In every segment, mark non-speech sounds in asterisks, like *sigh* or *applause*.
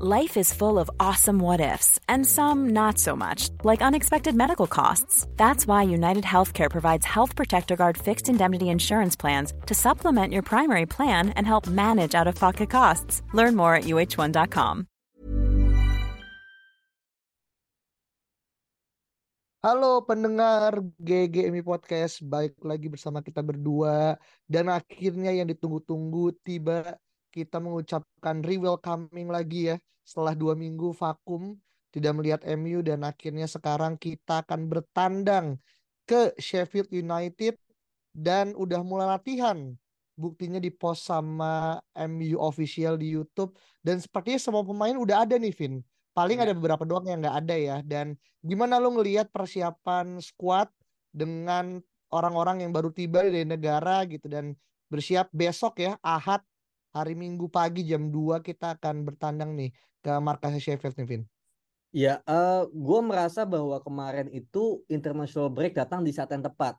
Life is full of awesome what ifs, and some not so much, like unexpected medical costs. That's why United Healthcare provides Health Protector Guard fixed indemnity insurance plans to supplement your primary plan and help manage out of pocket costs. Learn more at uh1.com. Halo pendengar GGMI Podcast, baik lagi bersama kita berdua dan akhirnya yang ditunggu-tunggu tiba kita mengucapkan re-welcoming lagi ya setelah dua minggu vakum tidak melihat MU dan akhirnya sekarang kita akan bertandang ke Sheffield United dan udah mulai latihan. Buktinya di post sama MU official di YouTube. Dan sepertinya semua pemain udah ada nih Vin. Paling Iya. ada beberapa doang yang nggak ada ya. Dan gimana lo ngelihat persiapan squad dengan orang-orang yang baru tiba dari negara gitu? Dan bersiap besok ya Ahad hari Minggu pagi jam 2 kita akan bertandang nih ke markasnya Sheffield nih Vin. Ya, eh gue merasa bahwa kemarin itu international break datang di saat yang tepat.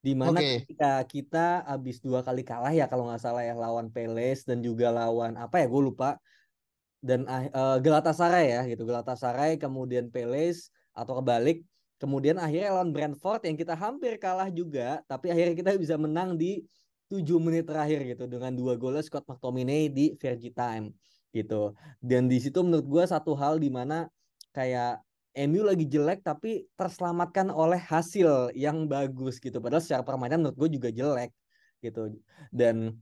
Di mana Oke. ketika kita habis dua kali kalah ya kalau nggak salah ya lawan Palace dan juga lawan apa ya gue lupa dan eh, Galatasaray ya gitu Galatasaray kemudian Palace atau kebalik kemudian akhirnya lawan Brentford yang kita hampir kalah juga tapi akhirnya kita bisa menang di 7 menit terakhir gitu dengan dua golnya Scott McTominay di Fergie time gitu. Dan di situ menurut gua satu hal di mana kayak MU lagi jelek tapi terselamatkan oleh hasil yang bagus gitu. Padahal secara permainan menurut gue juga jelek gitu. Dan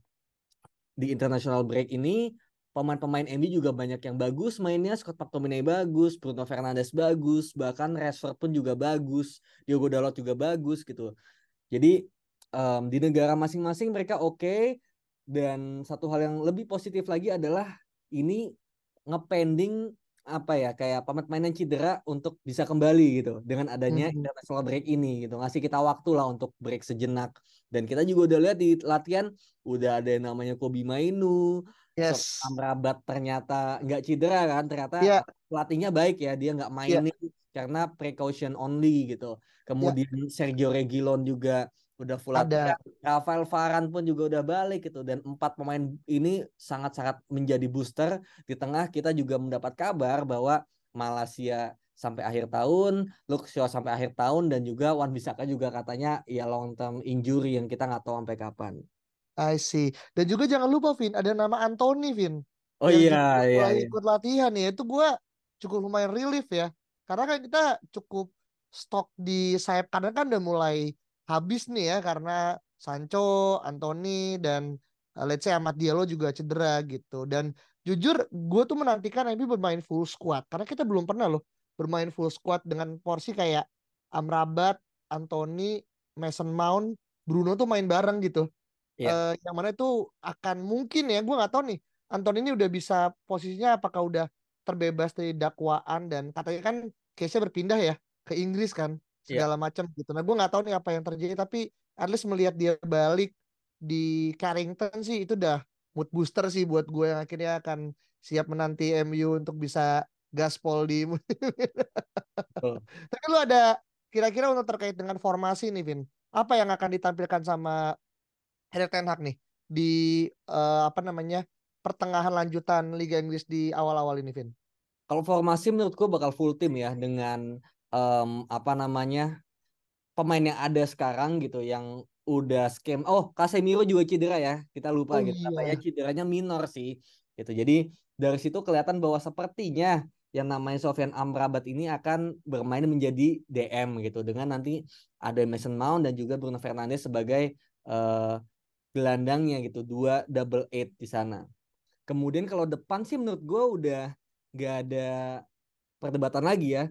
di international break ini pemain-pemain MU juga banyak yang bagus mainnya. Scott McTominay bagus Bruno Fernandes bagus bahkan Rashford pun juga bagus Diogo Dalot juga bagus gitu. Jadi em, di negara masing-masing mereka oke dan satu hal yang lebih positif lagi adalah ini ngepending apa ya kayak pemain-pemain yang cedera untuk bisa kembali gitu dengan adanya Mhm. international break ini gitu ngasih kita waktu lah untuk break sejenak dan kita juga udah lihat di latihan udah ada yang namanya Kobi Mainu Yes. Amrabat ternyata nggak cedera kan ternyata Iya. pelatihnya baik ya dia nggak mainin karena precaution only gitu kemudian Sergio Reguilon juga udah full Ada. Rafael Varane pun juga udah balik gitu dan empat pemain ini sangat-sangat menjadi booster di tengah kita juga mendapat kabar bahwa Malaysia sampai akhir tahun, Luke Shaw sampai akhir tahun dan juga Wan Bisaka juga katanya ya long term injury yang kita nggak tahu sampai kapan. I see. Dan juga jangan lupa Vin, ada nama Anthony Vin. Oh iya iya mulai iya. ikut latihan ya. Itu gua cukup lumayan relief ya. Karena kan kita cukup stok di sayap kanan kan udah mulai habis nih ya karena Sancho, Anthony dan uh, let's say Ahmad Diallo juga cedera gitu. Dan jujur gue tuh menantikan MU bermain full squad karena kita belum pernah loh bermain full squad dengan porsi kayak Amrabat, Anthony, Mason Mount, Bruno tuh main bareng gitu. Iya. Eh, yang mana itu akan mungkin ya gue nggak tahu nih Anthony ini udah bisa posisinya apakah udah terbebas dari dakwaan dan katanya kan case-nya berpindah ya ke Inggris kan Iya. segala macam gitu. Nah gue nggak tahu nih apa yang terjadi tapi at least melihat dia balik di Carrington sih itu udah mood booster sih buat gue yang akhirnya akan siap menanti MU untuk bisa gaspol di *laughs* Betul. tapi lu ada kira-kira untuk terkait dengan formasi nih Vin apa yang akan ditampilkan sama Erik Ten Hag nih di eh, apa namanya pertengahan lanjutan Liga Inggris di awal-awal ini Vin Kalau formasi menurut gue bakal full tim ya dengan em, apa namanya pemain yang ada sekarang gitu yang udah scam. Oh, Casemiro juga cedera ya. Kita lupa Oh gitu. iya. Katanya cederanya minor sih. Gitu. Jadi dari situ kelihatan bahwa sepertinya yang namanya Sofian Amrabat ini akan bermain menjadi DM gitu dengan nanti ada Mason Mount dan juga Bruno Fernandes sebagai eh, gelandangnya gitu, dua double eight di sana. Kemudian kalau depan sih menurut gue udah nggak ada perdebatan lagi ya.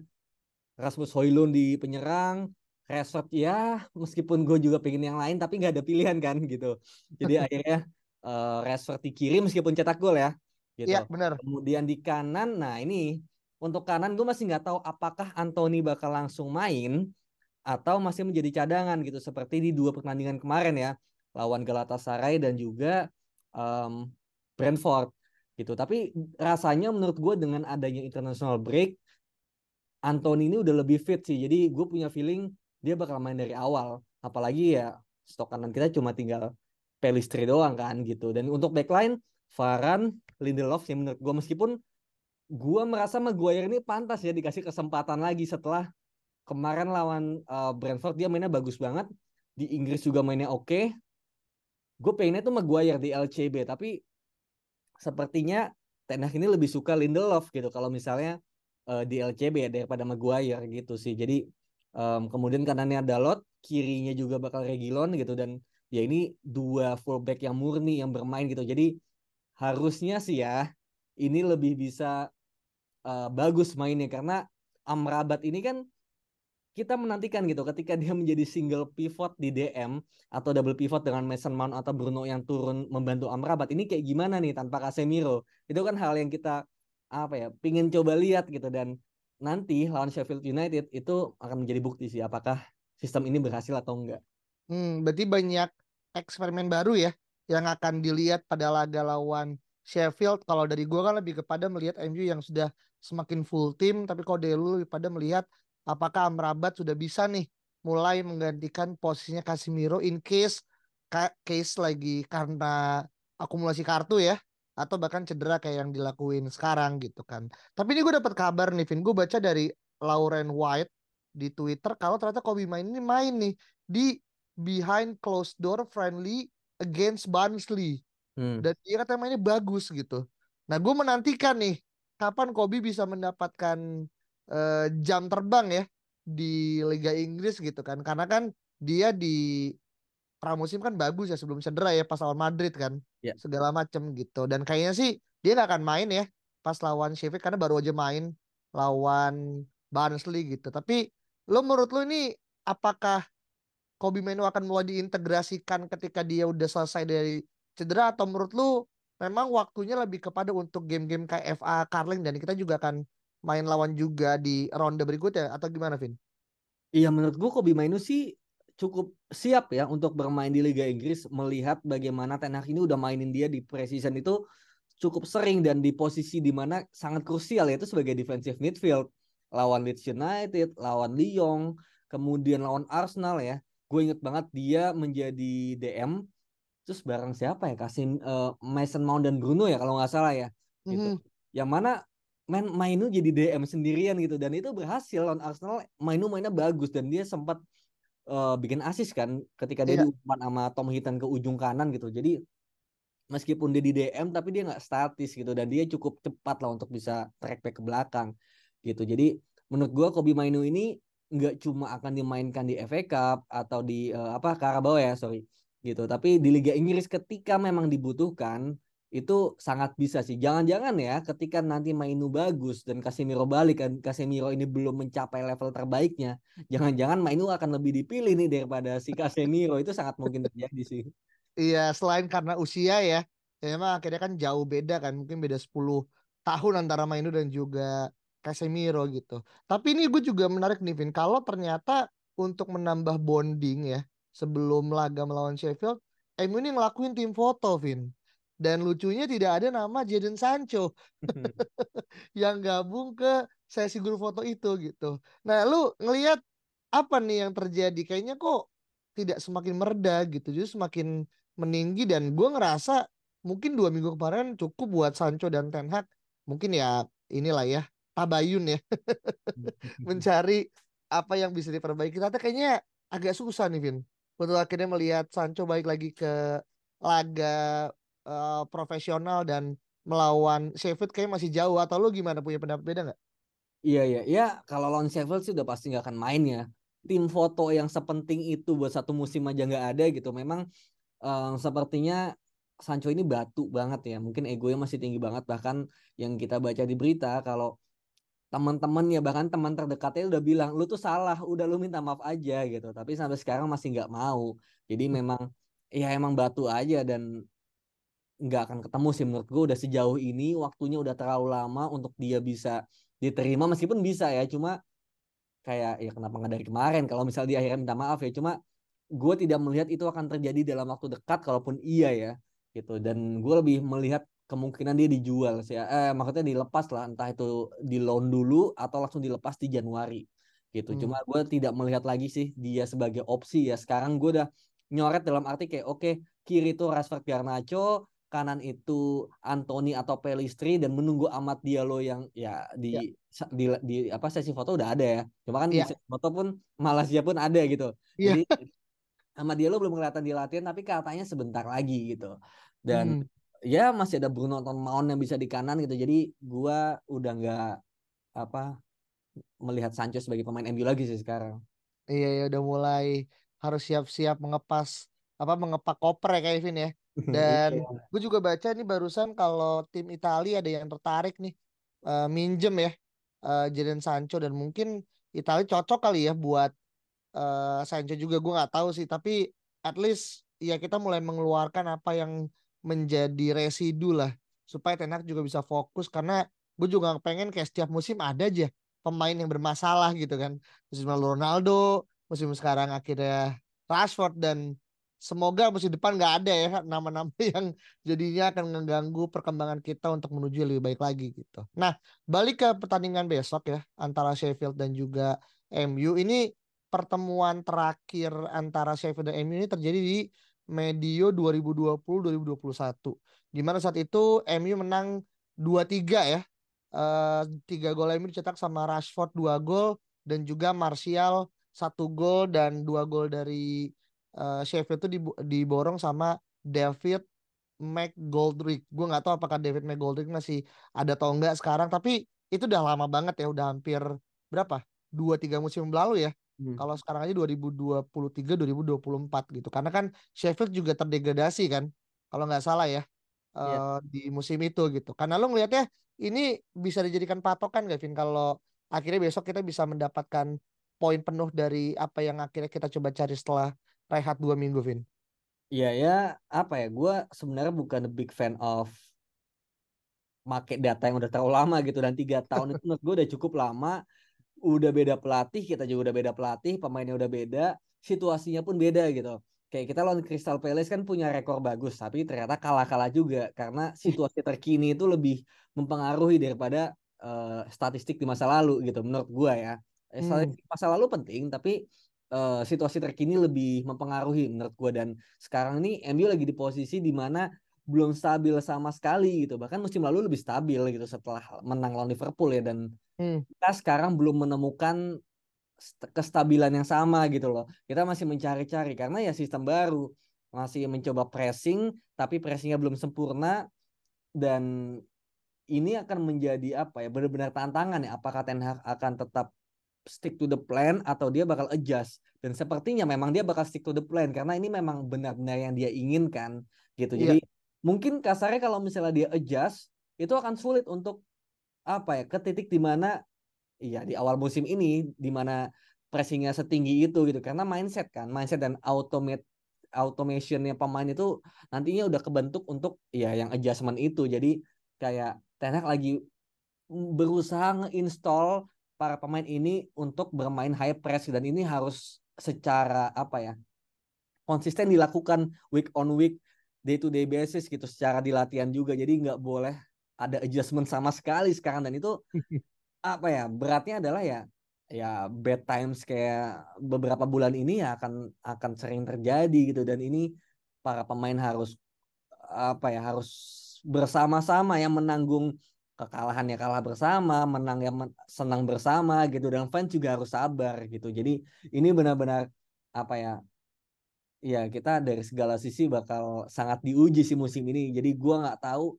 Rasmus Højlund di penyerang, Rashford ya meskipun gue juga pengen yang lain tapi nggak ada pilihan kan gitu. Jadi *laughs* akhirnya uh, Rashford di kiri meskipun cetak gol ya. Gitu. Iya benar. Kemudian di kanan, nah ini untuk kanan gue masih nggak tahu apakah Anthony bakal langsung main atau masih menjadi cadangan gitu seperti di dua pertandingan kemarin ya lawan Galatasaray dan juga um, Brentford gitu. Tapi rasanya menurut gue dengan adanya international break, Anthony ini udah lebih fit sih. Jadi gue punya feeling dia bakal main dari awal. Apalagi ya stok kanan kita cuma tinggal Pelistri doang kan gitu. Dan untuk backline, Varan, Lindelof sih menurut gue meskipun gue merasa Maguire ini pantas ya dikasih kesempatan lagi setelah kemarin lawan uh, Brentford dia mainnya bagus banget. Di Inggris juga mainnya oke. Okay gue pengennya tuh Maguire di LCB tapi sepertinya Ten Hag ini lebih suka Lindelof gitu kalau misalnya uh, di LCB ya daripada Maguire gitu sih. Jadi um, kemudian kanannya Dalot kirinya juga bakal Regilon gitu dan ya ini dua fullback yang murni yang bermain gitu. Jadi harusnya sih ya ini lebih bisa uh, bagus mainnya. Karena Amrabat ini kan kita menantikan gitu ketika dia menjadi single pivot di DM atau double pivot dengan Mason Mount atau Bruno yang turun membantu Amrabat ini kayak gimana nih tanpa Casemiro? Itu kan hal yang kita apa ya pingin coba lihat gitu dan nanti lawan Sheffield United itu akan menjadi bukti sih apakah sistem ini berhasil atau enggak. Hmm, berarti banyak eksperimen baru ya yang akan dilihat pada laga lawan Sheffield. Kalau dari gue kan lebih kepada melihat MU yang sudah semakin full tim, tapi kalau dari lu lebih pada melihat apakah Amrabat sudah bisa nih mulai menggantikan posisinya Casemiro in case case lagi karena akumulasi kartu ya atau bahkan cedera kayak yang dilakuin sekarang gitu kan. Tapi ini gue dapat kabar nih Vin, gue baca dari Lauren White di Twitter kalau ternyata Kobe main ini main nih di behind closed door friendly against Barnsley. Hmm. Dan dia katanya mainnya bagus gitu. Nah gue menantikan nih kapan Kobe bisa mendapatkan uh, jam terbang ya di Liga Inggris gitu kan karena kan dia di pramusim kan bagus ya sebelum cedera ya pas lawan Madrid kan. Yeah. segala macem gitu. Dan kayaknya sih dia nggak akan main ya pas lawan Sheffield karena baru aja main lawan Barnsley gitu. Tapi lo menurut lo ini apakah Kobe Menu akan mulai diintegrasikan ketika dia udah selesai dari cedera? Atau menurut lo memang waktunya lebih kepada untuk game-game kayak FA Carling dan kita juga akan main lawan juga di ronde berikutnya? Atau gimana Vin? Iya menurut gue Kobe Mainu sih cukup siap ya untuk bermain di Liga Inggris melihat bagaimana Ten Hag ini udah mainin dia di preseason itu cukup sering dan di posisi di mana sangat krusial yaitu sebagai defensive midfield lawan Leeds United, lawan Lyon, kemudian lawan Arsenal ya. Gue inget banget dia menjadi DM terus bareng siapa ya kasih uh, Mason Mount dan Bruno ya kalau nggak salah ya. Gitu. Mm -hmm. Yang mana main Mainu jadi DM sendirian gitu dan itu berhasil lawan Arsenal Mainu mainnya bagus dan dia sempat uh, bikin asis kan ketika dia yeah. diumpan sama Tom Hitan ke ujung kanan gitu. Jadi meskipun dia di DM tapi dia nggak statis gitu. Dan dia cukup cepat lah untuk bisa track back ke belakang gitu. Jadi menurut gua Kobi Mainu ini nggak cuma akan dimainkan di FA Cup atau di uh, apa Carabao ya sorry gitu. Tapi di Liga Inggris ketika memang dibutuhkan itu sangat bisa sih. Jangan-jangan ya ketika nanti Mainu bagus dan Casemiro balik kan Casemiro ini belum mencapai level terbaiknya, jangan-jangan Mainu akan lebih dipilih nih daripada si Casemiro itu sangat mungkin terjadi sih. Iya, selain karena usia ya, ya memang akhirnya kan jauh beda kan, mungkin beda 10 tahun antara Mainu dan juga Casemiro gitu. Tapi ini gue juga menarik nih Vin, kalau ternyata untuk menambah bonding ya sebelum laga melawan Sheffield, MU ini ngelakuin tim foto Vin dan lucunya tidak ada nama Jadon Sancho *laughs* yang gabung ke sesi grup foto itu gitu. Nah, lu ngelihat apa nih yang terjadi? Kayaknya kok tidak semakin mereda gitu, justru semakin meninggi dan gue ngerasa mungkin dua minggu kemarin cukup buat Sancho dan Ten Hag mungkin ya inilah ya tabayun ya *laughs* mencari apa yang bisa diperbaiki. Tapi kayaknya agak susah nih Vin untuk akhirnya melihat Sancho balik lagi ke laga uh, profesional dan melawan Sheffield kayak masih jauh atau lu gimana punya pendapat beda nggak? Iya iya ya kalau lawan Sheffield sih udah pasti nggak akan main ya. Tim foto yang sepenting itu buat satu musim aja nggak ada gitu. Memang uh, sepertinya Sancho ini batu banget ya. Mungkin egonya masih tinggi banget bahkan yang kita baca di berita kalau teman-teman ya bahkan teman terdekatnya udah bilang lu tuh salah udah lu minta maaf aja gitu tapi sampai sekarang masih nggak mau jadi hmm. memang ya emang batu aja dan nggak akan ketemu sih menurut gue udah sejauh ini waktunya udah terlalu lama untuk dia bisa diterima meskipun bisa ya. Cuma kayak ya kenapa nggak dari kemarin? Kalau misal dia akhirnya minta maaf ya. Cuma gue tidak melihat itu akan terjadi dalam waktu dekat kalaupun iya ya gitu. Dan gue lebih melihat kemungkinan dia dijual sih. Eh maksudnya dilepas lah. Entah itu di loan dulu atau langsung dilepas di Januari gitu. Hmm. cuma gue tidak melihat lagi sih dia sebagai opsi ya. Sekarang gue udah nyoret dalam arti kayak oke okay, kiri itu Rashford Garnacho kanan itu Anthony atau Pelistri dan menunggu Amat Diallo yang ya di, ya. di di apa sesi foto udah ada ya cuma kan ya. di sesi foto pun Malaysia pun ada gitu ya. jadi Amat Diallo belum kelihatan di latihan tapi katanya sebentar lagi gitu dan hmm ya masih ada Bruno atau Mount yang bisa di kanan gitu. Jadi gua udah nggak apa melihat Sancho sebagai pemain MU lagi sih sekarang. Iya ya udah mulai harus siap-siap mengepas apa mengepak koper ya Kevin ya. *laughs* Dan iya. gue juga baca nih barusan kalau tim Italia ada yang tertarik nih uh, minjem ya uh, Jadon Sancho dan mungkin Italia cocok kali ya buat uh, Sancho juga gue nggak tahu sih tapi at least ya kita mulai mengeluarkan apa yang menjadi residu lah supaya Tenak juga bisa fokus karena gue juga pengen kayak setiap musim ada aja pemain yang bermasalah gitu kan musim lalu Ronaldo musim sekarang akhirnya Rashford dan semoga musim depan nggak ada ya nama-nama *laughs* yang jadinya akan mengganggu perkembangan kita untuk menuju lebih baik lagi gitu. Nah balik ke pertandingan besok ya antara Sheffield dan juga MU ini pertemuan terakhir antara Sheffield dan MU ini terjadi di medio 2020-2021. Di mana saat itu MU menang 2-3 ya. Uh, tiga gol MU dicetak sama Rashford dua gol dan juga Martial satu gol dan dua gol dari uh, Sheffield itu diborong sama David McGoldrick. Gue nggak tahu apakah David McGoldrick masih ada atau enggak sekarang, tapi itu udah lama banget ya, udah hampir berapa? Dua tiga musim lalu ya. Hmm. Kalau sekarang aja 2023 2024 gitu. Karena kan Sheffield juga terdegradasi kan. Kalau nggak salah ya. Yeah. Uh, di musim itu gitu. Karena lo ngelihatnya ini bisa dijadikan patokan gak Vin kalau akhirnya besok kita bisa mendapatkan poin penuh dari apa yang akhirnya kita coba cari setelah rehat dua minggu Vin. Iya ya apa ya gue sebenarnya bukan a big fan of make data yang udah terlalu lama gitu dan tiga tahun itu menurut gue udah cukup lama udah beda pelatih, kita juga udah beda pelatih, pemainnya udah beda, situasinya pun beda gitu. Kayak kita lawan Crystal Palace kan punya rekor bagus, tapi ternyata kalah-kalah juga karena situasi terkini itu lebih mempengaruhi daripada uh, statistik di masa lalu gitu menurut gua ya. Eh, hmm. masa lalu penting, tapi uh, situasi terkini lebih mempengaruhi menurut gua dan sekarang ini MU lagi di posisi di mana belum stabil sama sekali gitu. Bahkan musim lalu lebih stabil gitu setelah menang lawan Liverpool ya dan hmm. kita sekarang belum menemukan kestabilan yang sama gitu loh. Kita masih mencari-cari karena ya sistem baru masih mencoba pressing tapi pressingnya belum sempurna dan ini akan menjadi apa ya benar-benar tantangan ya apakah Ten Hag akan tetap stick to the plan atau dia bakal adjust. Dan sepertinya memang dia bakal stick to the plan karena ini memang benar-benar yang dia inginkan gitu. Yeah. jadi mungkin kasarnya kalau misalnya dia adjust itu akan sulit untuk apa ya ke titik di mana iya di awal musim ini di mana pressingnya setinggi itu gitu. Karena mindset kan mindset dan automate automationnya pemain itu nantinya udah kebentuk untuk ya yang adjustment itu. Jadi kayak Ten lagi berusaha nge-install para pemain ini untuk bermain high press dan ini harus secara apa ya konsisten dilakukan week on week day to day basis gitu secara di latihan juga. Jadi nggak boleh ada adjustment sama sekali sekarang. Dan itu *laughs* apa ya beratnya adalah ya ya bad times kayak beberapa bulan ini ya akan akan sering terjadi gitu. Dan ini para pemain harus apa ya harus bersama-sama yang menanggung kekalahan ya kalah bersama, menang yang men senang bersama gitu dan fans juga harus sabar gitu. Jadi ini benar-benar apa ya ya kita dari segala sisi bakal sangat diuji sih musim ini. Jadi gua nggak tahu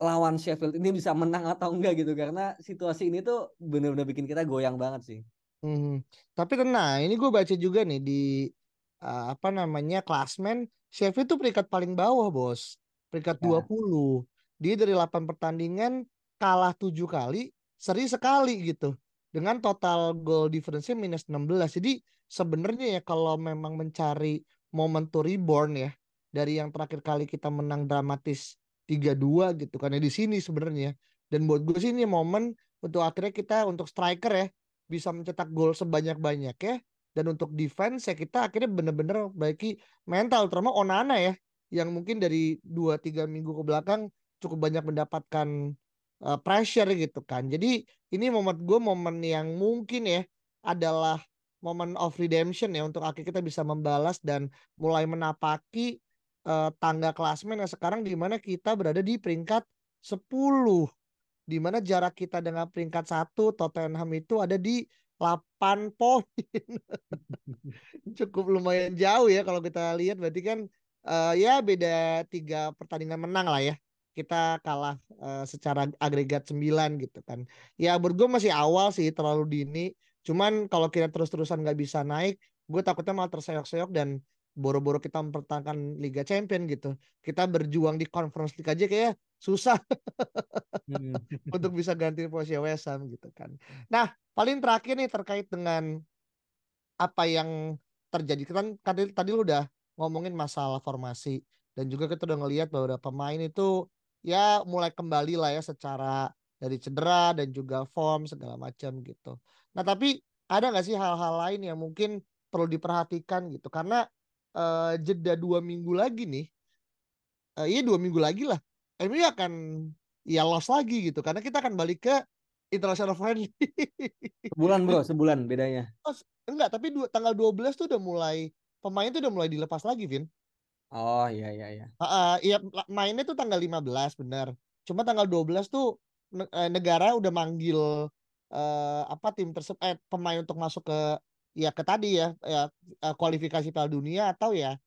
lawan Sheffield ini bisa menang atau enggak gitu karena situasi ini tuh benar-benar bikin kita goyang banget sih. Hmm. Tapi tenang, ini gue baca juga nih di uh, apa namanya klasmen Sheffield itu peringkat paling bawah bos peringkat ya. 20 dia dari 8 pertandingan kalah 7 kali seri sekali gitu. Dengan total goal difference-nya minus 16 jadi sebenarnya ya kalau memang mencari moment to reborn ya dari yang terakhir kali kita menang dramatis 3-2 gitu kan ya di sini sebenarnya. Dan buat gue sih ini momen untuk akhirnya kita untuk striker ya bisa mencetak gol sebanyak-banyak ya. Dan untuk defense ya kita akhirnya bener-bener baiki mental terutama Onana ya yang mungkin dari 2-3 minggu ke belakang cukup banyak mendapatkan uh, pressure gitu kan jadi ini momen gue momen yang mungkin ya adalah momen of redemption ya untuk akhirnya kita bisa membalas dan mulai menapaki uh, tangga klasmen yang sekarang di mana kita berada di peringkat 10 di mana jarak kita dengan peringkat satu Tottenham itu ada di 8 poin. *laughs* Cukup lumayan jauh ya kalau kita lihat berarti kan uh, ya beda tiga pertandingan menang lah ya. Kita kalah uh, secara agregat 9 gitu kan. Ya menurut gue masih awal sih terlalu dini. Cuman kalau kita terus-terusan nggak bisa naik, gue takutnya malah terseok-seok dan boro-boro kita mempertahankan Liga Champion gitu. Kita berjuang di Conference League aja kayak susah hmm. *laughs* untuk bisa ganti posisi West Ham gitu kan. Nah, paling terakhir nih terkait dengan apa yang terjadi. Kan tadi tadi lu udah ngomongin masalah formasi dan juga kita udah ngelihat bahwa pemain itu ya mulai kembali lah ya secara dari cedera dan juga form segala macam gitu. Nah, tapi ada nggak sih hal-hal lain yang mungkin perlu diperhatikan gitu karena uh, jeda dua minggu lagi nih, uh, iya dua minggu lagi lah, MU akan ya loss lagi gitu karena kita akan balik ke international friendly. Sebulan bro, sebulan bedanya. Oh, enggak, tapi dua, tanggal 12 tuh udah mulai pemain tuh udah mulai dilepas lagi, Vin. Oh iya iya iya. Uh, uh, iya mainnya tuh tanggal 15 benar. Cuma tanggal 12 tuh negara udah manggil uh, apa tim tersebut eh pemain untuk masuk ke ya ke tadi ya ya eh, kualifikasi Piala Dunia atau ya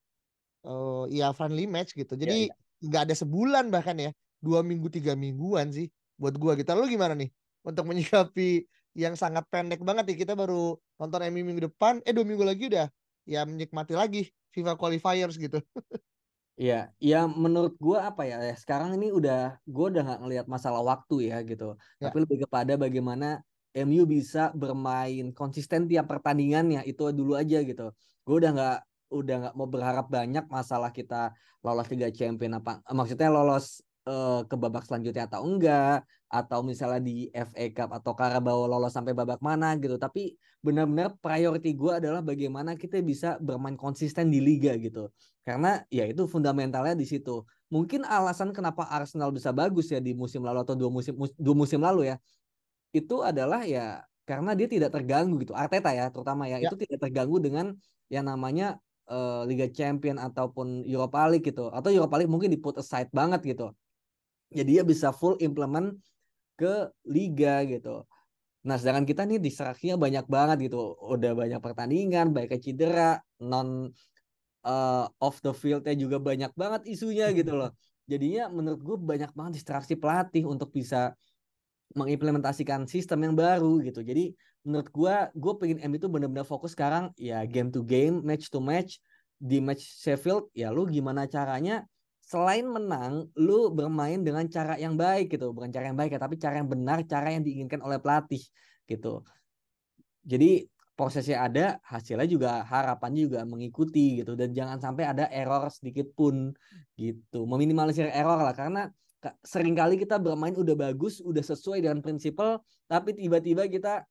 uh, ya friendly match gitu. Jadi ya, ya. nggak ada sebulan bahkan ya dua minggu tiga mingguan sih buat gua kita. Lu gimana nih untuk menyikapi yang sangat pendek banget nih kita baru nonton MU minggu depan eh dua minggu lagi udah ya menikmati lagi FIFA qualifiers gitu. *laughs* Iya, ya menurut gua apa ya, ya sekarang ini udah gua udah nggak ngelihat masalah waktu ya gitu, ya. tapi lebih kepada bagaimana MU bisa bermain konsisten tiap pertandingannya itu dulu aja gitu. Gue udah nggak udah nggak mau berharap banyak masalah kita lolos tiga champion apa maksudnya lolos uh, ke babak selanjutnya atau enggak atau misalnya di FA Cup atau Carabao lolos sampai babak mana gitu. Tapi benar-benar priority gue adalah bagaimana kita bisa bermain konsisten di liga gitu. Karena ya itu fundamentalnya di situ. Mungkin alasan kenapa Arsenal bisa bagus ya di musim lalu atau dua musim dua musim lalu ya itu adalah ya karena dia tidak terganggu gitu. Arteta ya terutama ya, ya. itu tidak terganggu dengan yang namanya uh, Liga Champion ataupun Europa League gitu. Atau Europa League mungkin di put aside banget gitu jadi dia bisa full implement ke liga gitu. Nah sedangkan kita nih distraksinya banyak banget gitu. Udah banyak pertandingan banyak cedera non uh, off the fieldnya juga banyak banget isunya gitu loh. Jadinya menurut gue banyak banget distraksi pelatih untuk bisa mengimplementasikan sistem yang baru gitu. Jadi menurut gue, gue pengen M itu benar-benar fokus sekarang ya game to game, match to match. Di match Sheffield ya lu gimana caranya selain menang lu bermain dengan cara yang baik gitu. Bukan cara yang baik ya tapi cara yang benar cara yang diinginkan oleh pelatih gitu. Jadi prosesnya ada hasilnya juga harapannya juga mengikuti gitu. Dan jangan sampai ada error sedikit pun gitu. Meminimalisir error lah karena sering kali kita bermain udah bagus, udah sesuai dengan prinsipal, tapi tiba-tiba kita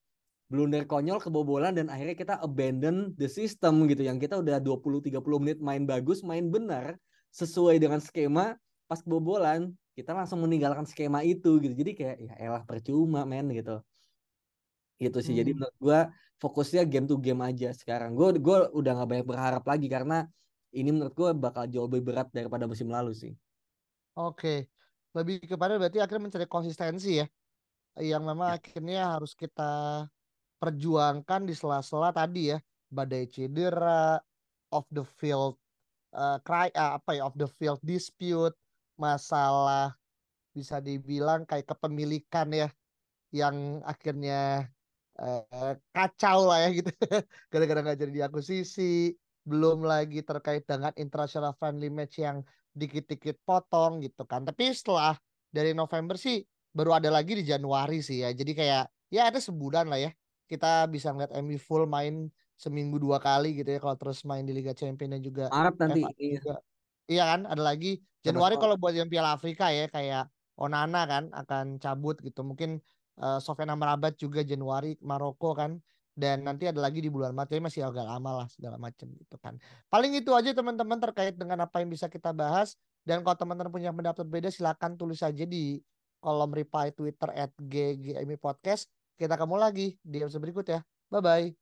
blunder konyol kebobolan dan akhirnya kita abandon the system gitu. Yang kita udah 20 30 menit main bagus, main benar sesuai dengan skema, pas kebobolan kita langsung meninggalkan skema itu gitu. Jadi kayak ya elah percuma men gitu. Gitu sih. Hmm. Jadi menurut gua fokusnya game to game aja sekarang. Gue gua udah nggak banyak berharap lagi karena ini menurut gue bakal jauh lebih berat daripada musim lalu sih. Oke lebih kepada berarti akhirnya mencari konsistensi ya yang memang ya. akhirnya harus kita perjuangkan di sela-sela tadi ya badai cedera off the field uh, cry uh, apa ya off the field dispute masalah bisa dibilang kayak kepemilikan ya yang akhirnya uh, kacau lah ya gitu *laughs* gara-gara nggak jadi diakuisisi belum lagi terkait dengan international friendly match yang dikit-dikit potong gitu kan. Tapi setelah dari November sih baru ada lagi di Januari sih ya. Jadi kayak ya ada sebulan lah ya. Kita bisa ngeliat MU full main seminggu dua kali gitu ya kalau terus main di Liga Champions dan juga Maret nanti FA iya. juga. Iya kan, ada lagi Januari kalau buat yang Piala Afrika ya kayak Onana kan akan cabut gitu. Mungkin uh, Sofyan Amrabat juga Januari Maroko kan dan nanti ada lagi di bulan Maret jadi masih agak lama lah segala macam gitu kan. Paling itu aja teman-teman terkait dengan apa yang bisa kita bahas dan kalau teman-teman punya pendapat berbeda silakan tulis saja di kolom reply Twitter at GGMI Podcast. Kita ketemu lagi di episode berikut ya. Bye-bye.